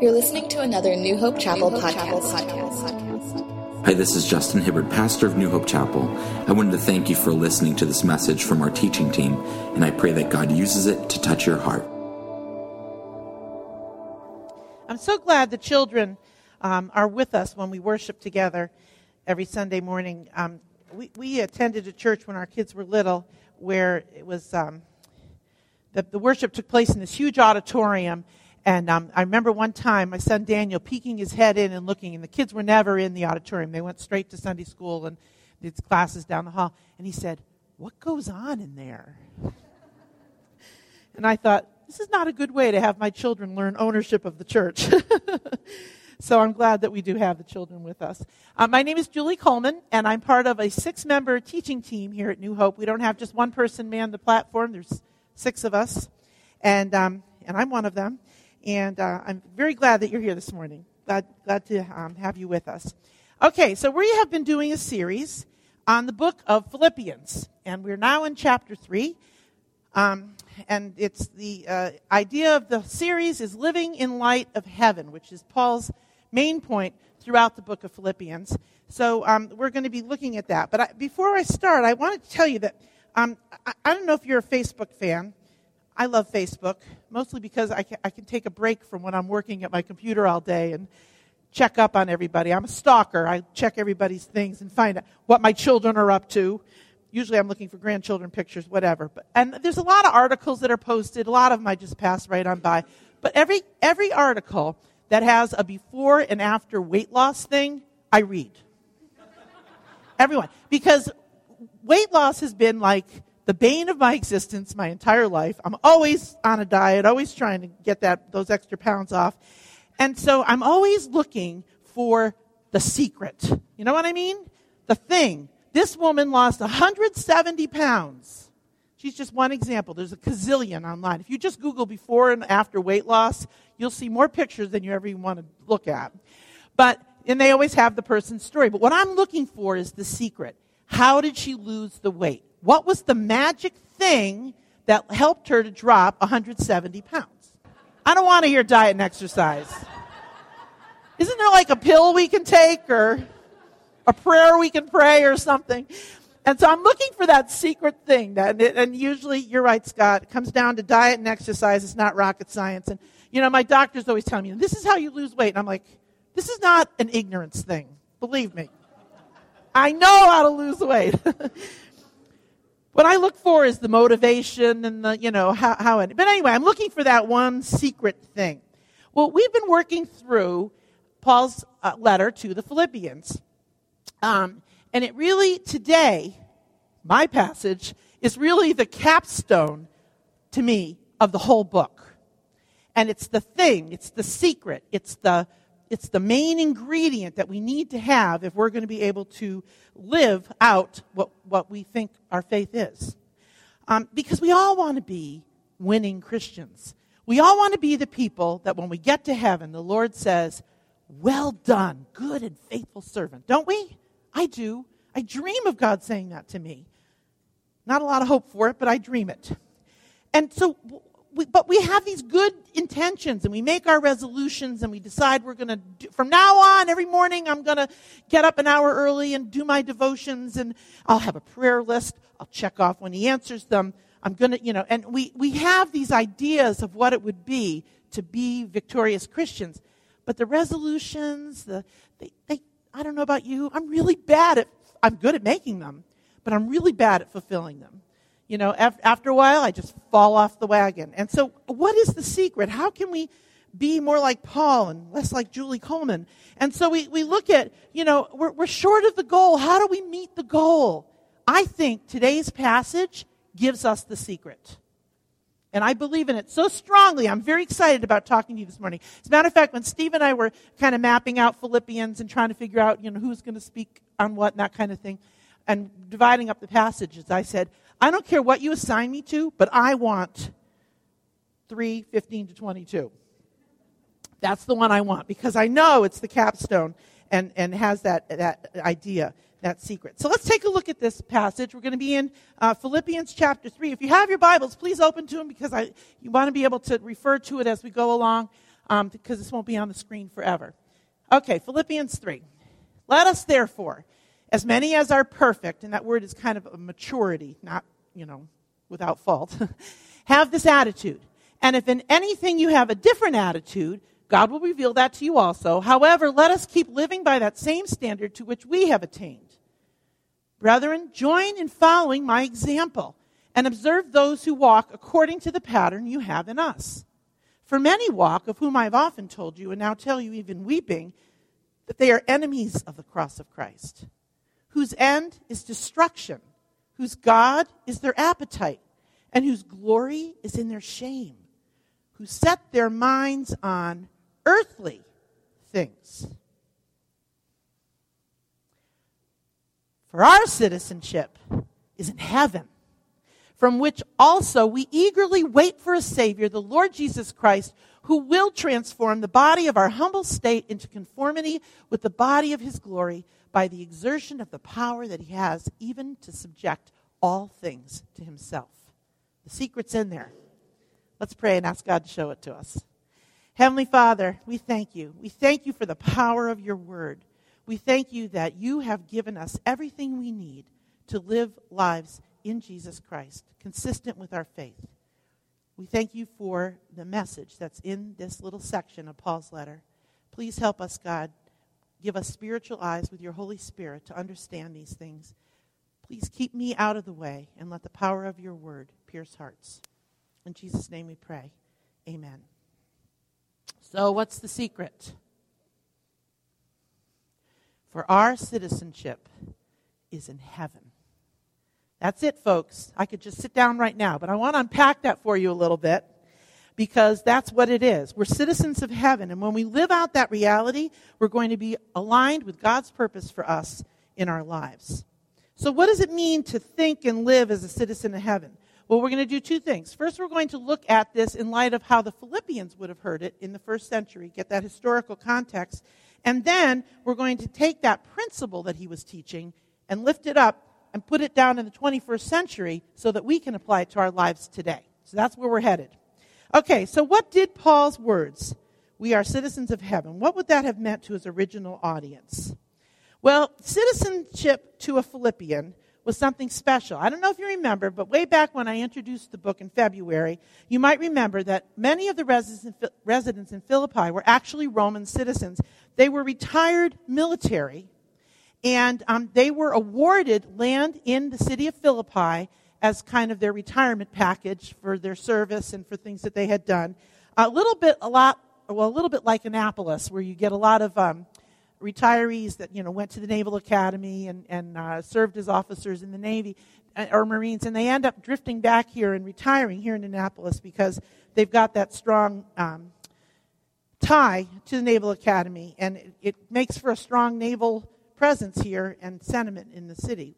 You're listening to another New Hope Chapel, New Hope podcast. Chapel podcast. Hi, this is Justin Hibbard, pastor of New Hope Chapel. I wanted to thank you for listening to this message from our teaching team, and I pray that God uses it to touch your heart. I'm so glad the children um, are with us when we worship together every Sunday morning. Um, we, we, attended a church when our kids were little where it was um, the, the worship took place in this huge auditorium and um, I remember one time my son Daniel peeking his head in and looking, and the kids were never in the auditorium. They went straight to Sunday school and did classes down the hall. And he said, What goes on in there? and I thought, This is not a good way to have my children learn ownership of the church. so I'm glad that we do have the children with us. Uh, my name is Julie Coleman, and I'm part of a six member teaching team here at New Hope. We don't have just one person man the platform, there's six of us. And, um, and I'm one of them. And uh, I'm very glad that you're here this morning. Glad, glad to um, have you with us. Okay, so we have been doing a series on the book of Philippians, and we're now in chapter 3. Um, and it's the uh, idea of the series is living in light of heaven, which is Paul's main point throughout the book of Philippians. So um, we're going to be looking at that. But I, before I start, I wanted to tell you that um, I, I, don't know if you're a Facebook fan, I love Facebook, mostly because I can, I can take a break from when I'm working at my computer all day and check up on everybody. I'm a stalker. I check everybody's things and find out what my children are up to. Usually I'm looking for grandchildren pictures, whatever. But, and there's a lot of articles that are posted. A lot of them I just pass right on by. But every, every article that has a before and after weight loss thing, I read. Everyone. Because weight loss has been like the bane of my existence my entire life. I'm always on a diet, always trying to get that, those extra pounds off. And so I'm always looking for the secret. You know what I mean? The thing. This woman lost 170 pounds. She's just one example. There's a gazillion online. If you just Google before and after weight loss, you'll see more pictures than you ever want to look at. But, and they always have the person's story. But what I'm looking for is the secret. How did she lose the weight? What was the magic thing that helped her to drop 170 pounds? I don't want to hear diet and exercise. Isn't there like a pill we can take or a prayer we can pray or something? And so I'm looking for that secret thing. That, and usually, you're right, Scott, it comes down to diet and exercise. It's not rocket science. And, you know, my doctor's always telling me, this is how you lose weight. And I'm like, this is not an ignorance thing. Believe me. I know how to lose weight. What I look for is the motivation and the, you know, how, how it, but anyway, I'm looking for that one secret thing. Well, we've been working through Paul's uh, letter to the Philippians. Um, and it really, today, my passage is really the capstone to me of the whole book. And it's the thing, it's the secret, it's the, it's the main ingredient that we need to have if we're going to be able to live out what, what we think our faith is. Um, because we all want to be winning Christians. We all want to be the people that when we get to heaven, the Lord says, Well done, good and faithful servant. Don't we? I do. I dream of God saying that to me. Not a lot of hope for it, but I dream it. And so we, but we have these good intentions and we make our resolutions and we decide we're going to from now on every morning i'm going to get up an hour early and do my devotions and i'll have a prayer list i'll check off when he answers them. I'm going to you know and we we have these ideas of what it would be to be victorious christians but the resolutions the they, they i don't know about you i'm really bad at i'm good at making them but i'm really bad at fulfilling them you know, after a while, I just fall off the wagon. And so, what is the secret? How can we be more like Paul and less like Julie Coleman? And so we, we look at, you know, we're, we're short of the goal. How do we meet the goal? I think today's passage gives us the secret. And I believe in it so strongly. I'm very excited about talking to you this morning. As a matter of fact, when Steve and I were kind of mapping out Philippians and trying to figure out, you know, who's going to speak on what and that kind of thing, and dividing up the passages, I said, I don't care what you assign me to, but I want 3, 15 to 22. That's the one I want because I know it's the capstone and, and has that, that idea, that secret. So let's take a look at this passage. We're going to be in uh, Philippians chapter 3. If you have your Bibles, please open to them because I, you want to be able to refer to it as we go along. um, because this won't be on the screen forever. Okay, Philippians 3. Let us therefore, as many as are perfect, and that word is kind of a maturity, not, you know, without fault, have this attitude. And if in anything you have a different attitude, God will reveal that to you also. However, let us keep living by that same standard to which we have attained. Brethren, join in following my example and observe those who walk according to the pattern you have in us. For many walk, of whom I have often told you, and now tell you even weeping, that they are enemies of the cross of Christ, whose end is destruction, whose God is their appetite, and whose glory is in their shame, who set their minds on earthly things. For our citizenship is in heaven, from which also we eagerly wait for a Savior, the Lord Jesus Christ, who will transform the body of our humble state into conformity with the body of his glory by the exertion of the power that he has, even to subject all things to himself. The secret's in there. Let's pray and ask God to show it to us. Heavenly Father, we thank you. We thank you for the power of your word. We thank you that you have given us everything we need to live lives in Jesus Christ, consistent with our faith. We thank you for the message that's in this little section of Paul's letter. Please help us, God. Give us spiritual eyes with your Holy Spirit to understand these things. Please keep me out of the way and let the power of your word pierce hearts. In Jesus' name we pray. Amen. So, what's the secret? For our citizenship is in heaven. That's it, folks. I could just sit down right now, but I want to unpack that for you a little bit because that's what it is. We're citizens of heaven, and when we live out that reality, we're going to be aligned with God's purpose for us in our lives. So, what does it mean to think and live as a citizen of heaven? Well, we're going to do two things. First, we're going to look at this in light of how the Philippians would have heard it in the first century, get that historical context. And then we're going to take that principle that he was teaching and lift it up and put it down in the 21st century so that we can apply it to our lives today. So that's where we're headed. Okay, so what did Paul's words, we are citizens of heaven, what would that have meant to his original audience? Well, citizenship to a Philippian was something special. I don't know if you remember, but way back when I introduced the book in February, you might remember that many of the residents in Philippi were actually Roman citizens. They were retired military, and um, they were awarded land in the city of Philippi as kind of their retirement package for their service and for things that they had done. A little bit, a lot, well, a little bit like Annapolis, where you get a lot of um, retirees that you know went to the Naval Academy and and uh, served as officers in the Navy uh, or Marines, and they end up drifting back here and retiring here in Annapolis because they've got that strong um, tie to the Naval Academy, and it, it makes for a strong naval presence here and sentiment in the city.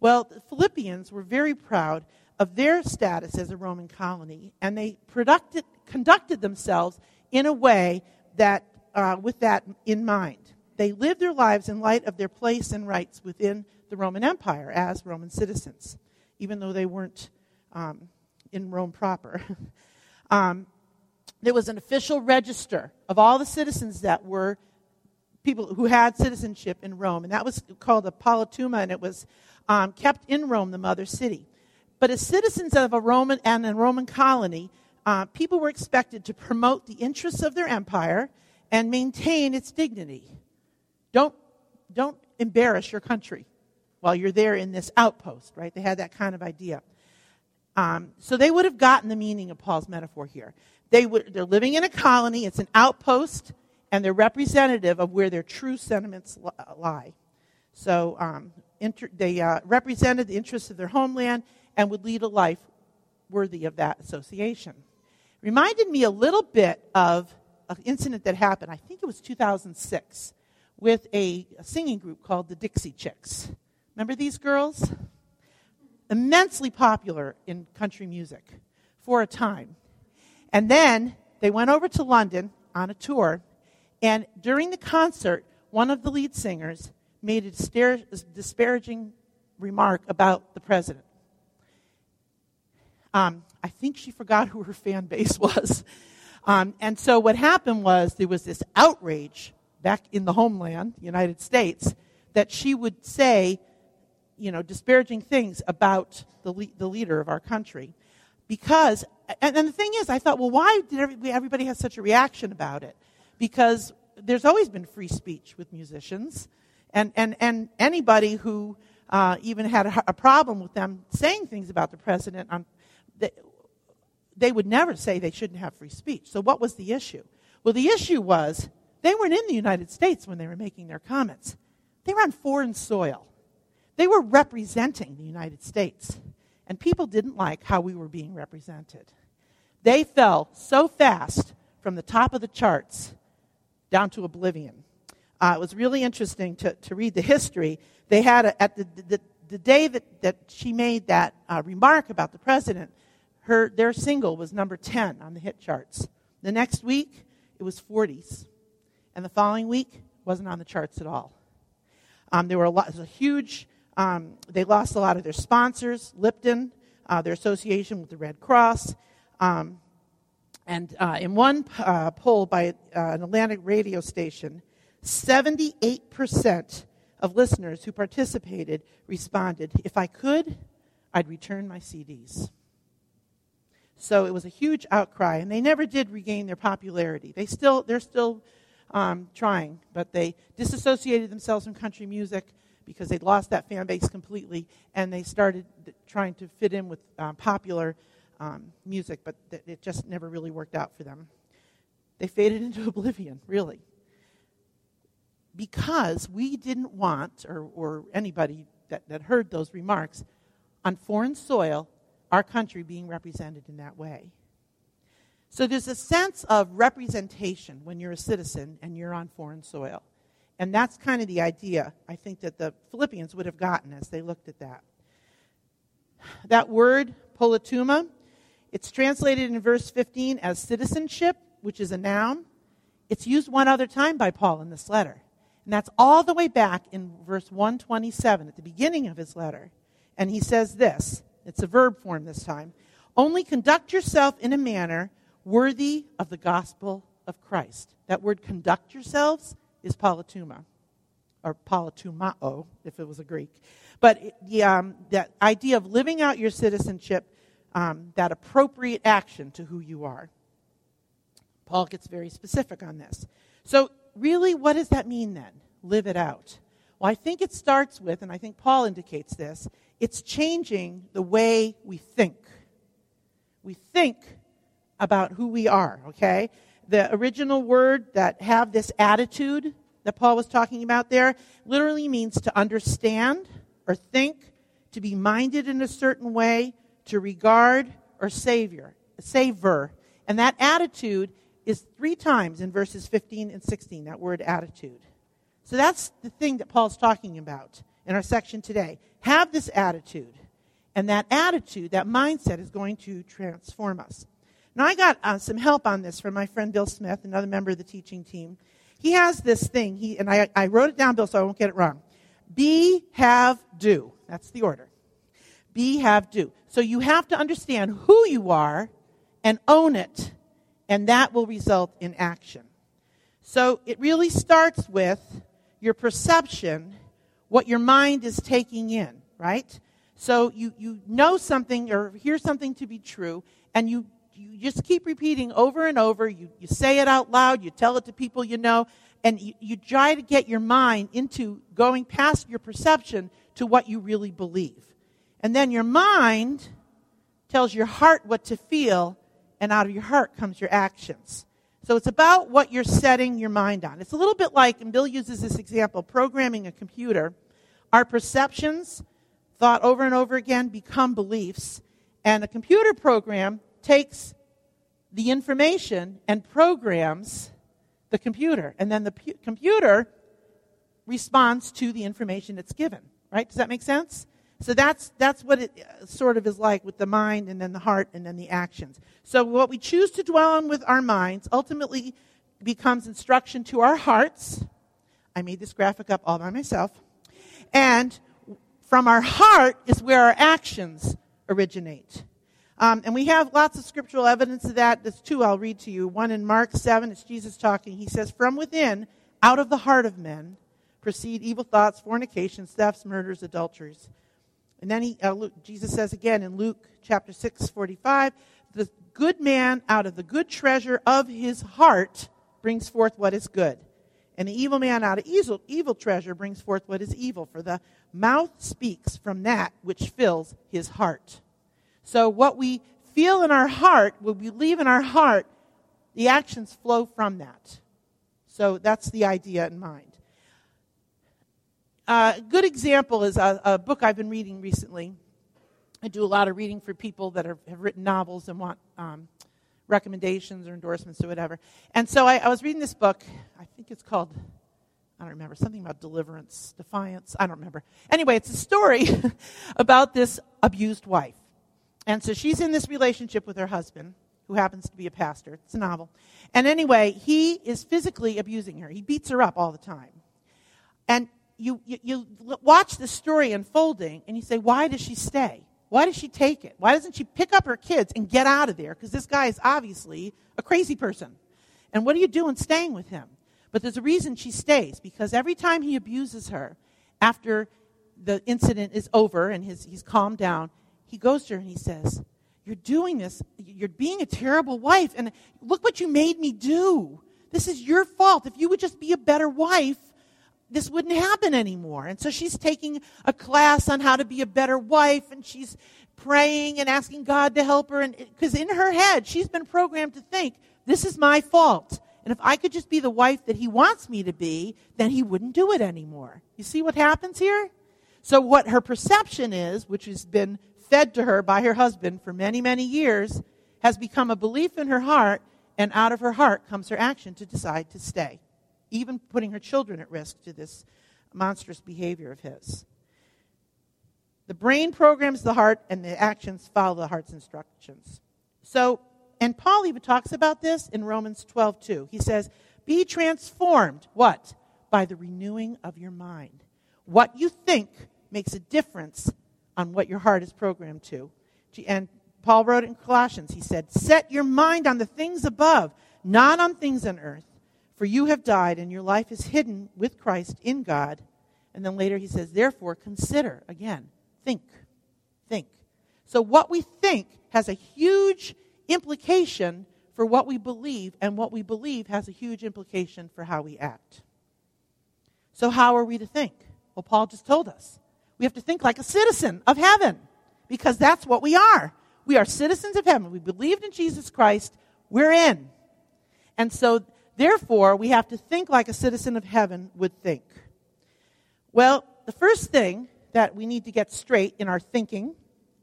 Well, the Philippians were very proud of their status as a Roman colony, and they conducted themselves in a way that, uh, with that in mind. They lived their lives in light of their place and rights within the Roman Empire as Roman citizens, even though they weren't um, in Rome proper. um, there was an official register of all the citizens that were people who had citizenship in Rome, and that was called a politeuma, and it was um, kept in Rome, the mother city. But as citizens of a Roman and a Roman colony, uh, people were expected to promote the interests of their empire and maintain its dignity. Don't, don't embarrass your country while you're there in this outpost, right? They had that kind of idea. Um, so they would have gotten the meaning of Paul's metaphor here. They would, they're living in a colony, it's an outpost, and they're representative of where their true sentiments lie. So um, inter, they uh, represented the interests of their homeland and would lead a life worthy of that association. Reminded me a little bit of an incident that happened, I think it was 2006 with a, a singing group called the Dixie Chicks. Remember these girls? Immensely popular in country music for a time. And then they went over to London on a tour, and during the concert, one of the lead singers made a disparaging remark about the president. Um, I think she forgot who her fan base was. Um, and so what happened was there was this outrage back in the homeland, the United States, that she would say, you know, disparaging things about the, le- the leader of our country. Because, and, and the thing is, I thought, well, why did everybody, everybody have such a reaction about it? Because there's always been free speech with musicians. And, and, and anybody who uh, even had a, a, problem with them saying things about the president, on, they, they would never say they shouldn't have free speech. So, what was the issue? Well, the issue was they weren't in the United States when they were making their comments, they were on foreign soil. They were representing the United States. And people didn't like how we were being represented. They fell so fast from the top of the charts down to oblivion. Uh, it was really interesting to, to read the history. They had, a, at the, the, the day that, that she made that uh, remark about the president, her, their single was number 10 on the hit charts. The next week, it was 40s. And the following week, wasn't on the charts at all. Um, there were a lot, a huge, um, they lost a lot of their sponsors, Lipton, uh, their association with the Red Cross. Um, and uh, in one uh, poll by uh, an Atlantic radio station, 78% of listeners who participated responded, If I could, I'd return my CDs. So it was a huge outcry, and they never did regain their popularity. They still, they're still um, trying, but they disassociated themselves from country music because they'd lost that fan base completely, and they started trying to fit in with um, popular um, music, but th- it just never really worked out for them. They faded into oblivion, really. Because we didn't want, or, or anybody that, that heard those remarks, on foreign soil, our country being represented in that way. So there's a sense of representation when you're a citizen and you're on foreign soil. And that's kind of the idea I think that the Philippians would have gotten as they looked at that. That word, politeuma, it's translated in verse 15 as citizenship, which is a noun. It's used one other time by Paul in this letter. And that's all the way back in verse 127 at the beginning of his letter. And he says this it's a verb form this time. Only conduct yourself in a manner worthy of the gospel of Christ. That word conduct yourselves is politeuma, or politumao, if it was a Greek. But the, um, that idea of living out your citizenship, um, that appropriate action to who you are. Paul gets very specific on this. So, really, what does that mean then? Live it out. Well, I think it starts with, and I think Paul indicates this, it's changing the way we think. We think about who we are, okay? The original word that have this attitude that Paul was talking about there literally means to understand or think, to be minded in a certain way, to regard or savior, savor. And that attitude is three times in verses 15 and 16, that word attitude. So that's the thing that Paul's talking about in our section today. Have this attitude. And that attitude, that mindset, is going to transform us. Now, I got uh, some help on this from my friend Bill Smith, another member of the teaching team. He has this thing, he, and I, I wrote it down, Bill, so I won't get it wrong. Be, have, do. That's the order. Be, have, do. So you have to understand who you are and own it, and that will result in action. So it really starts with your perception, what your mind is taking in, right? So you, you know something or hear something to be true, and you you just keep repeating over and over. You, you say it out loud, you tell it to people you know, and you, you try to get your mind into going past your perception to what you really believe. And then your mind tells your heart what to feel, and out of your heart comes your actions. So it's about what you're setting your mind on. It's a little bit like, and Bill uses this example, programming a computer. Our perceptions, thought over and over again, become beliefs. And a computer program takes the information and programs the computer. And then the pu- computer responds to the information it's given. Right? Does that make sense? So that's, that's what it uh, sort of is like with the mind and then the heart and then the actions. So what we choose to dwell on with our minds ultimately becomes instruction to our hearts. I made this graphic up all by myself. And from our heart is where our actions originate. Um, and we have lots of scriptural evidence of that. There's two I'll read to you. One in Mark 7, it's Jesus talking. He says, From within, out of the heart of men, proceed evil thoughts, fornications, thefts, murders, adulteries. And then he, uh, Luke, Jesus says again in Luke chapter 6, 45, the good man out of the good treasure of his heart brings forth what is good. And the evil man out of evil, evil treasure brings forth what is evil. For the mouth speaks from that which fills his heart. So what we feel in our heart, what we believe in our heart, the actions flow from that. So that's the idea in mind. Uh, a good example is a, a, book I've been reading recently. I do a lot of reading for people that are, have written novels and want um, recommendations or endorsements or whatever. And so I, I was reading this book. I think it's called I don't remember, something about deliverance, defiance, I don't remember. Anyway, it's a story about this abused wife. And so she's in this relationship with her husband, who happens to be a pastor. It's a novel. And anyway, he is physically abusing her. He beats her up all the time. And you, you, you watch the story unfolding and you say, why does she stay? Why does she take it? Why doesn't she pick up her kids and get out of there? Because this guy is obviously a crazy person. And what are you doing staying with him? But there's a reason she stays, because every time he abuses her, after the incident is over and his, he's calmed down, he goes to her and he says, You're doing this. You're being a terrible wife. And look what you made me do. This is your fault. If you would just be a better wife, this wouldn't happen anymore. And so she's taking a class on how to be a better wife and she's praying and asking God to help her. And because in her head, she's been programmed to think, this is my fault. And if I could just be the wife that he wants me to be, then he wouldn't do it anymore. You see what happens here? So, what her perception is, which has been fed to her by her husband for many, many years, has become a belief in her heart, and out of her heart comes her action to decide to stay, even putting her children at risk to this monstrous behavior of his. The brain programs the heart, and the actions follow the heart's instructions. So, and Paul even talks about this in Romans 12, 2. He says, Be transformed, what? By the renewing of your mind. What you think makes a difference on what your heart is programmed to. And Paul wrote in Colossians. He said, Set your mind on the things above, not on things on earth. For you have died, and your life is hidden with Christ in God. And then later he says, Therefore, consider, again, think, think. So what we think has a huge implication for what we believe, and what we believe has a huge implication for how we act. So, how are we to think? Well, Paul just told us. We have to think like a citizen of heaven, because that's what we are. We are citizens of heaven. We believed in Jesus Christ, we're in. And so, therefore, we have to think like a citizen of heaven would think. Well, the first thing that we need to get straight in our thinking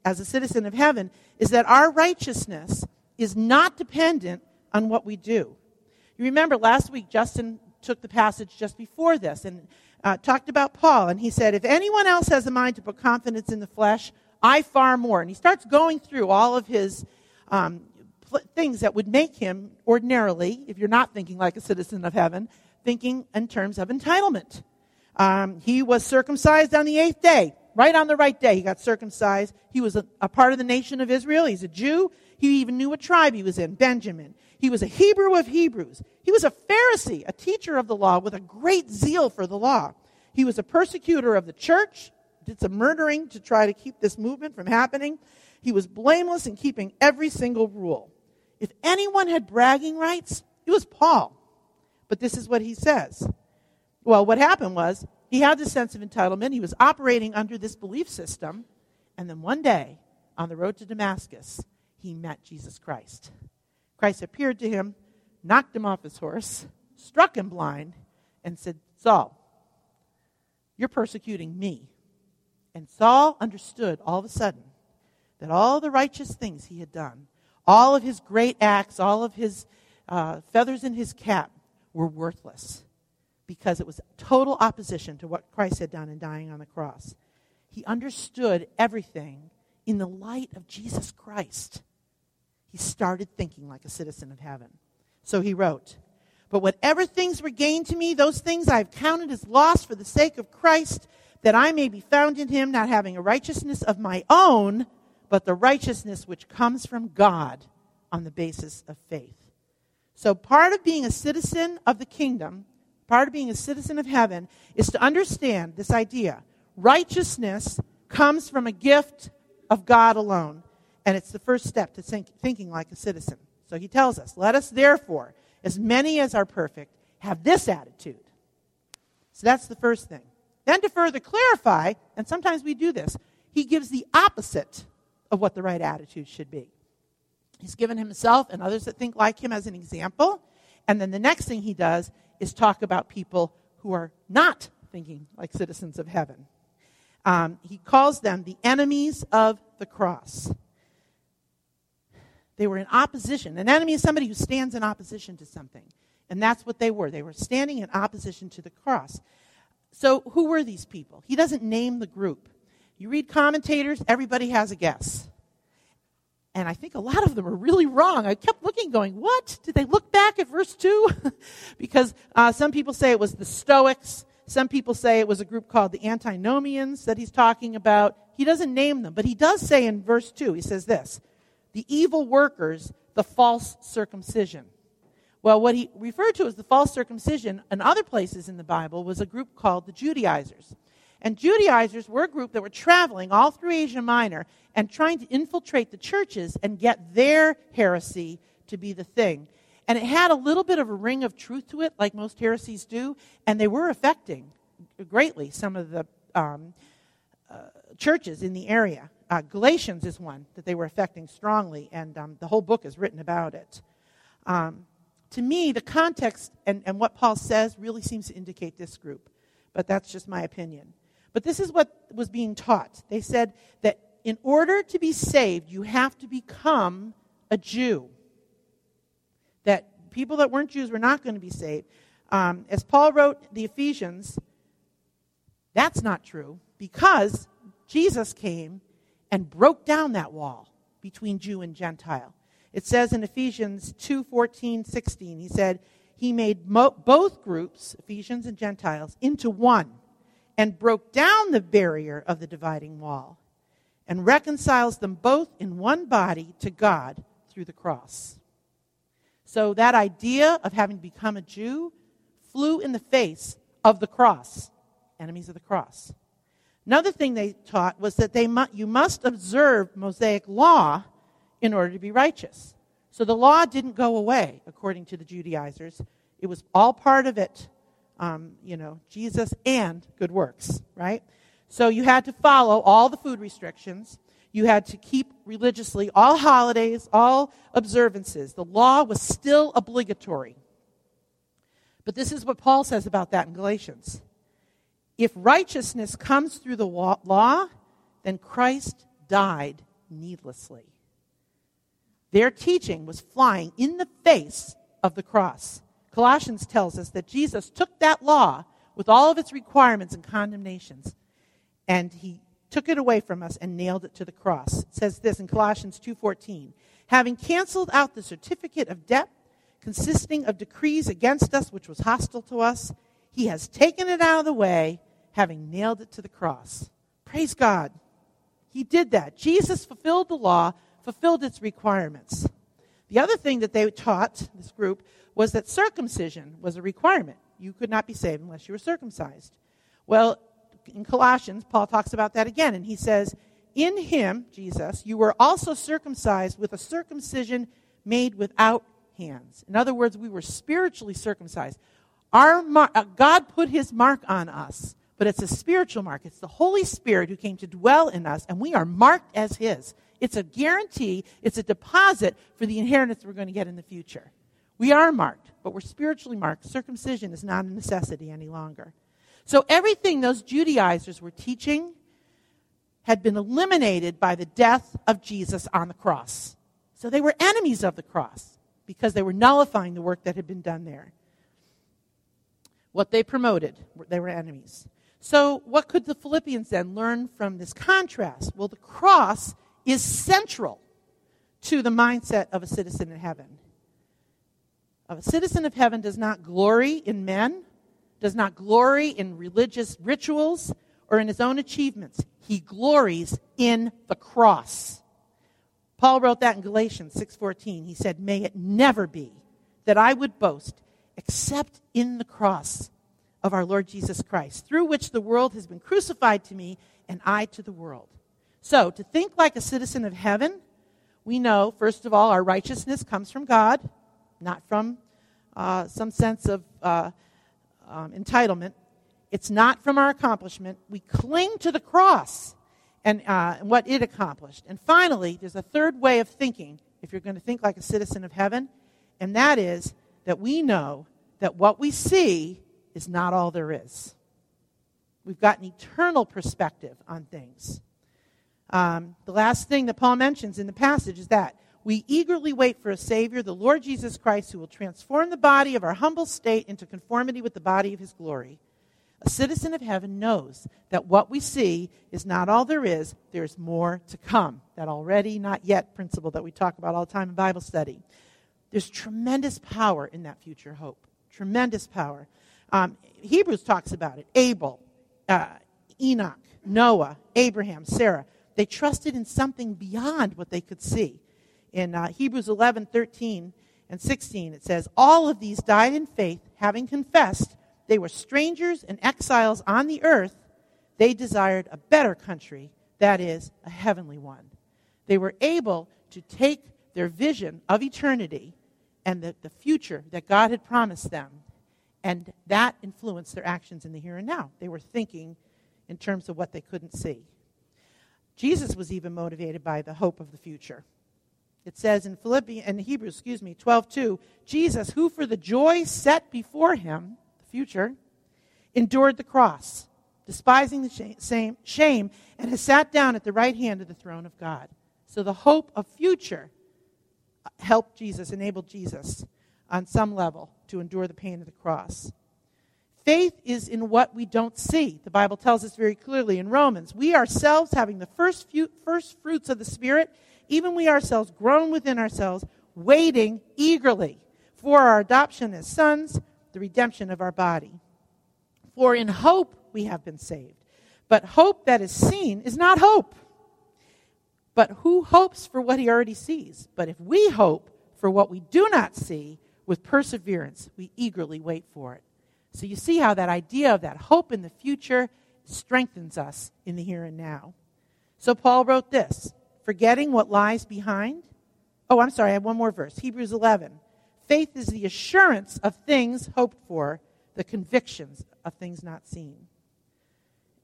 as a citizen of heaven is that our righteousness is not dependent on what we do. You remember last week, Justin took the passage just before this and uh, talked about Paul, and he said, If anyone else has a mind to put confidence in the flesh, I far more. And he starts going through all of his um, things that would make him ordinarily, if you're not thinking like a citizen of heaven, thinking in terms of entitlement. Um, he was circumcised on the eighth day, right on the right day. He got circumcised. He was a, a part of the nation of Israel. He's a Jew. He even knew what tribe he was in, Benjamin. He was a Hebrew of Hebrews. He was a Pharisee, a teacher of the law with a great zeal for the law. He was a persecutor of the church, did some murdering to try to keep this movement from happening. He was blameless in keeping every single rule. If anyone had bragging rights, it was Paul. But this is what he says. Well, what happened was he had this sense of entitlement. He was operating under this belief system. And then one day, on the road to Damascus, he met Jesus Christ. Christ appeared to him, knocked him off his horse, struck him blind, and said, Saul, you're persecuting me. And Saul understood all of a sudden that all the righteous things he had done, all of his great acts, all of his uh, feathers in his cap were worthless because it was total opposition to what Christ had done in dying on the cross. He understood everything in the light of Jesus Christ he started thinking like a citizen of heaven. So he wrote, But whatever things were gained to me, those things I have counted as loss for the sake of Christ, that I may be found in him, not having a righteousness of my own, but the righteousness which comes from God on the basis of faith. So, part of being a citizen of the kingdom, part of being a citizen of heaven, is to understand this idea righteousness comes from a gift of God alone. And it's the first step to think, thinking like a citizen. So he tells us, Let us therefore, as many as are perfect, have this attitude. So that's the first thing. Then to further clarify, and sometimes we do this, he gives the opposite of what the right attitude should be. He's given himself and others that think like him as an example. And then the next thing he does is talk about people who are not thinking like citizens of heaven. Um, he calls them the enemies of the cross. They were in opposition. An enemy is somebody who stands in opposition to something. And that's what they were. They were standing in opposition to the cross. So, who were these people? He doesn't name the group. You read commentators, everybody has a guess. And I think a lot of them are really wrong. I kept looking, going, what? Did they look back at verse 2? because uh, some people say it was the Stoics. Some people say it was a group called the Antinomians that he's talking about. He doesn't name them, but he does say in verse 2, he says this the evil workers, the false circumcision. Well, what he referred to as the false circumcision in other places in the Bible was a group called the Judaizers. And Judaizers were a group that were traveling all through Asia Minor and trying to infiltrate the churches and get their heresy to be the thing. And it had a little bit of a ring of truth to it, like most heresies do, and they were affecting greatly some of the um, uh, churches in the area. Uh, Galatians is one that they were affecting strongly, and um, the whole book is written about it. Um, to me, the context and, and what Paul says really seems to indicate this group, but that's just my opinion. But this is what was being taught. They said that in order to be saved, you have to become a Jew. That people that weren't Jews were not going to be saved. Um, as Paul wrote the Ephesians, that's not true because Jesus came and broke down that wall between Jew and Gentile. It says in Ephesians 2 14, 16, he said, He made mo- both groups, Ephesians and Gentiles, into one and broke down the barrier of the dividing wall and reconciles them both in one body to God through the cross. So that idea of having become a Jew flew in the face of the cross, enemies of the cross. Another thing they taught was that they mu- you must observe Mosaic law in order to be righteous. So the law didn't go away, according to the Judaizers. It was all part of it um, you know, Jesus and good works, right? So you had to follow all the food restrictions. You had to keep religiously all holidays, all observances. The law was still obligatory. But this is what Paul says about that in Galatians. If righteousness comes through the law, then Christ died needlessly. Their teaching was flying in the face of the cross. Colossians tells us that Jesus took that law with all of its requirements and condemnations and he took it away from us and nailed it to the cross. It says this in Colossians 2:14, having canceled out the certificate of debt consisting of decrees against us which was hostile to us, he has taken it out of the way, having nailed it to the cross. Praise God. He did that. Jesus fulfilled the law, fulfilled its requirements. The other thing that they taught, this group, was that circumcision was a requirement. You could not be saved unless you were circumcised. Well, in Colossians, Paul talks about that again, and he says, In him, Jesus, you were also circumcised with a circumcision made without hands. In other words, we were spiritually circumcised. Our mar- uh, God put his mark on us, but it's a spiritual mark. It's the Holy Spirit who came to dwell in us, and we are marked as his. It's a guarantee, it's a deposit for the inheritance we're going to get in the future. We are marked, but we're spiritually marked. Circumcision is not a necessity any longer. So everything those Judaizers were teaching had been eliminated by the death of Jesus on the cross. So they were enemies of the cross because they were nullifying the work that had been done there. What they promoted, they were enemies. So, what could the Philippians then learn from this contrast? Well, the cross is central to the mindset of a citizen in heaven. A citizen of heaven does not glory in men, does not glory in religious rituals or in his own achievements. He glories in the cross. Paul wrote that in Galatians 6:14. He said, "May it never be that I would boast except in the cross of our Lord Jesus Christ, through which the world has been crucified to me and I to the world." So, to think like a citizen of heaven, we know, first of all, our righteousness comes from God, not from uh, some sense of uh, um, entitlement. It's not from our accomplishment. We cling to the cross and uh, what it accomplished. And finally, there's a third way of thinking if you're going to think like a citizen of heaven, and that is that we know that what we see is not all there is. We've got an eternal perspective on things. Um, the last thing that Paul mentions in the passage is that we eagerly wait for a Savior, the Lord Jesus Christ, who will transform the body of our humble state into conformity with the body of his glory. A citizen of heaven knows that what we see is not all there is, there's more to come. That already, not yet principle that we talk about all the time in Bible study. There's tremendous power in that future hope. Tremendous power. Um, Hebrews talks about it. Abel, uh, Enoch, Noah, Abraham, Sarah. They trusted in something beyond what they could see. In uh, Hebrews 11, 13, and 16, it says, All of these died in faith, having confessed they were strangers and exiles on the earth. They desired a better country, that is, a heavenly one. They were able to take their vision of eternity and the, the future that God had promised them, and that influenced their actions in the here and now. They were thinking in terms of what they couldn't see. Jesus was even motivated by the hope of the future. It says in Philippians in Hebrews, excuse me, 12:2, Jesus, who for the joy set before him the future, endured the cross, despising the shame, shame, and has sat down at the right hand of the throne of God. So the hope of future uh, helped Jesus, enabled Jesus on some level to endure the pain of the cross. Faith is in what we don't see. The Bible tells us very clearly in Romans. We ourselves, having the first, few, first fruits of the Spirit, even we ourselves, groan within ourselves, waiting eagerly for our adoption as sons, the redemption of our body. For in hope we have been saved. But hope that is seen is not hope. But who hopes for what he already sees? But if we hope for what we do not see, with perseverance, we eagerly wait for it. So you see how that idea of that hope in the future strengthens us in the here and now. So Paul wrote this forgetting what lies behind. Oh, I'm sorry, I have one more verse. Hebrews 11. Faith is the assurance of things hoped for, the convictions of things not seen.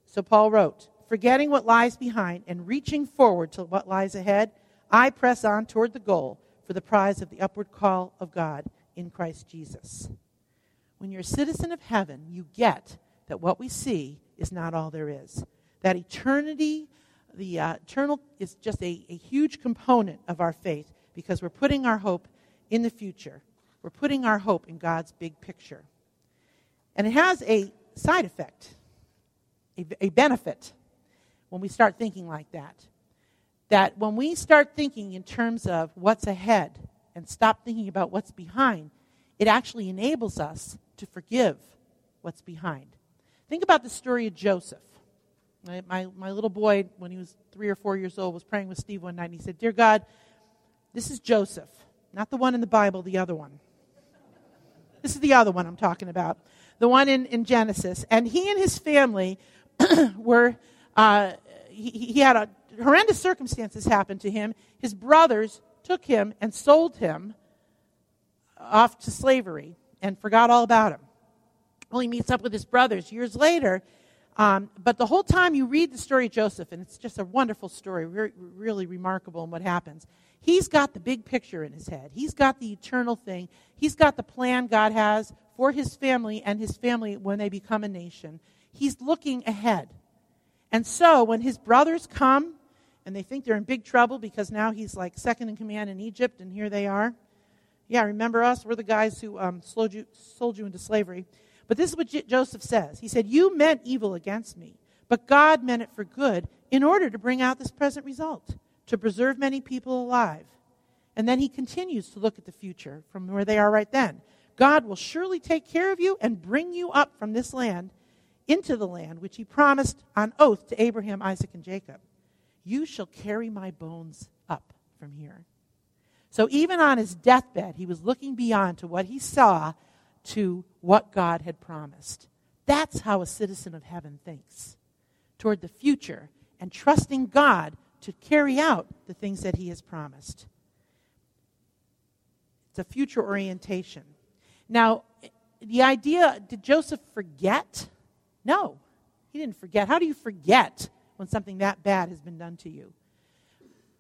So Paul wrote, Forgetting what lies behind and reaching forward to what lies ahead, I press on toward the goal for the prize of the upward call of God in Christ Jesus. When you're a citizen of heaven, you get that what we see is not all there is. That eternity, the uh, eternal, is just a, a huge component of our faith because we're putting our hope in the future we're putting our hope in God's big picture. And it has a side effect, a, a benefit, when we start thinking like that. That when we start thinking in terms of what's ahead and stop thinking about what's behind, it actually enables us to forgive what's behind. Think about the story of Joseph. My, my, my, little boy, when he was three or four years old, was praying with Steve one night, and he said, Dear God, this is Joseph, not the one in the Bible, the other one. This is the other one I'm talking about, the one in, in Genesis. And he and his family were, uh, he, he had a horrendous circumstances happen to him. His brothers took him and sold him off to slavery and forgot all about him. Well, he meets up with his brothers years later. Um, but the whole time you read the story of Joseph, and it's just a wonderful story, re- really remarkable in what happens. He's got the big picture in his head. He's got the eternal thing. He's got the plan God has for his family and his family when they become a nation. He's looking ahead. And so when his brothers come and they think they're in big trouble because now he's like second in command in Egypt and here they are. Yeah, remember us? We're the guys who um, you, sold you into slavery. But this is what J- Joseph says. He said, You meant evil against me, but God meant it for good in order to bring out this present result to preserve many people alive. And then he continues to look at the future from where they are right then. God will surely take care of you and bring you up from this land into the land which he promised on oath to Abraham, Isaac, and Jacob. You shall carry my bones up from here. So even on his deathbed, he was looking beyond to what he saw to what God had promised. That's how a citizen of heaven thinks toward the future and trusting God to carry out the things that he has promised. It's a future orientation. Now, the idea did Joseph forget? No, he didn't forget. How do you forget when something that bad has been done to you?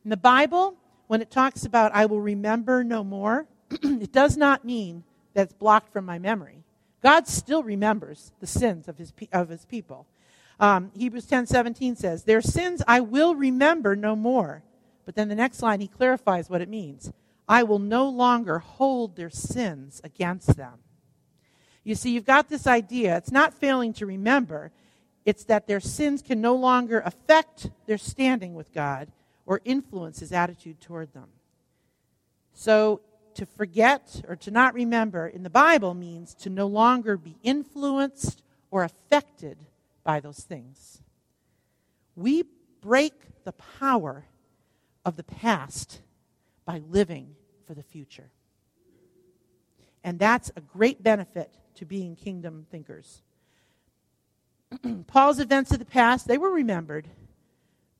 In the Bible, when it talks about I will remember no more, it does not mean that it's blocked from my memory. God still remembers the sins of his, of his people. Um, Hebrews 10 17 says, Their sins I will remember no more. But then the next line, he clarifies what it means I will no longer hold their sins against them. You see, you've got this idea. It's not failing to remember, it's that their sins can no longer affect their standing with God or influence his attitude toward them. So, to forget or to not remember in the Bible means to no longer be influenced or affected by those things. We break the power of the past by living for the future. And that's a great benefit to being kingdom thinkers. Paul's events of the past, they were remembered,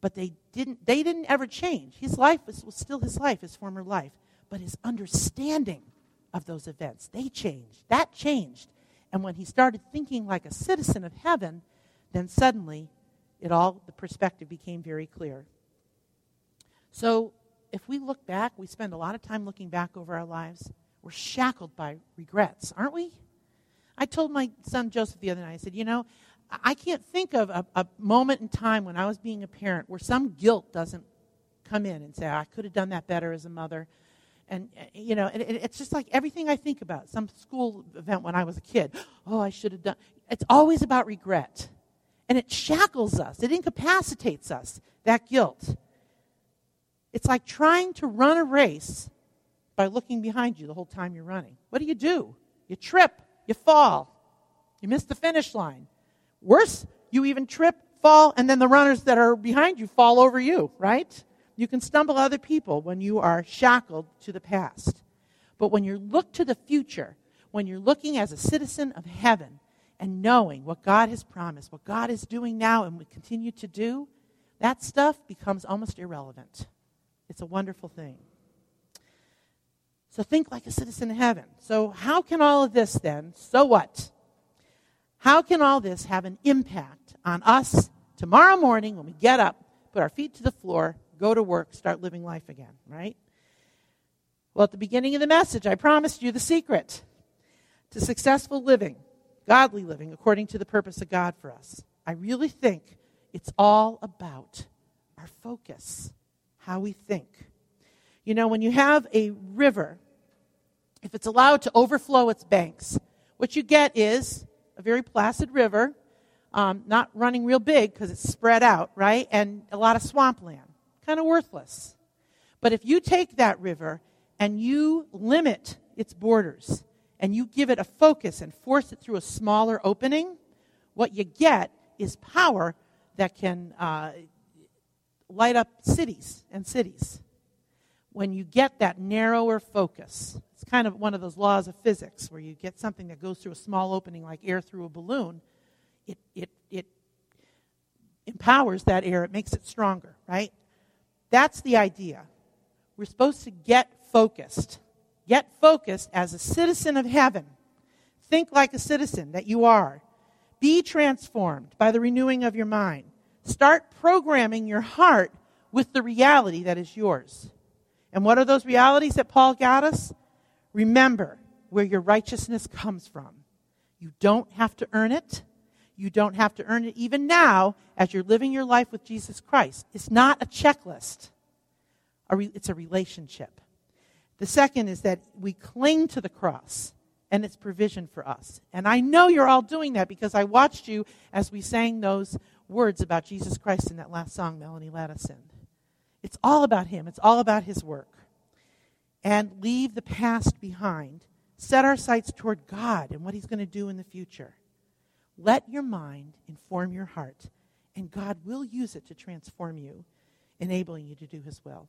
but they didn't, they didn't ever change. His life was, was still his life, his former life. But his understanding of those events, they changed. That changed. And when he started thinking like a citizen of heaven, then suddenly it all, the perspective became very clear. So if we look back, we spend a lot of time looking back over our lives. We're shackled by regrets, aren't we? I told my son Joseph the other night, I said, you know, I can't think of a, a, moment in time when I was being a parent where some guilt doesn't come in and say, I could have done that better as a mother. And, you know, it, it's just like everything I think about, some school event when I was a kid. Oh, I should have done. It's always about regret. And it shackles us, it incapacitates us, that guilt. It's like trying to run a race by looking behind you the whole time you're running. What do you do? You trip, you fall, you miss the finish line. Worse, you even trip, fall, and then the runners that are behind you fall over you, right? You can stumble other people when you are shackled to the past. But when you look to the future, when you're looking as a citizen of heaven and knowing what God has promised, what God is doing now and will continue to do, that stuff becomes almost irrelevant. It's a wonderful thing. So think like a citizen of heaven. So, how can all of this then, so what? How can all this have an impact on us tomorrow morning when we get up, put our feet to the floor, go to work, start living life again, right? Well, at the beginning of the message, I promised you the secret to successful living, godly living, according to the purpose of God for us. I really think it's all about our focus, how we think. You know, when you have a river, if it's allowed to overflow its banks, what you get is a very placid river, um, not running real big because it's spread out, right? And a lot of swampland. Kind of worthless. But if you take that river and you limit its borders and you give it a focus and force it through a smaller opening, what you get is power that can uh, light up cities and cities. When you get that narrower focus, it's kind of one of those laws of physics where you get something that goes through a small opening like air through a balloon. It, it, it empowers that air, it makes it stronger, right? That's the idea. We're supposed to get focused. Get focused as a citizen of heaven. Think like a citizen that you are. Be transformed by the renewing of your mind. Start programming your heart with the reality that is yours. And what are those realities that Paul got us? Remember where your righteousness comes from. You don't have to earn it. You don't have to earn it even now as you're living your life with Jesus Christ. It's not a checklist, it's a relationship. The second is that we cling to the cross and its provision for us. And I know you're all doing that because I watched you as we sang those words about Jesus Christ in that last song Melanie led us in. It's all about Him, it's all about His work and leave the past behind. Set our sights toward God and what He's going to do in the future. Let your mind inform your heart, and God will use it to transform you, enabling you to do His will.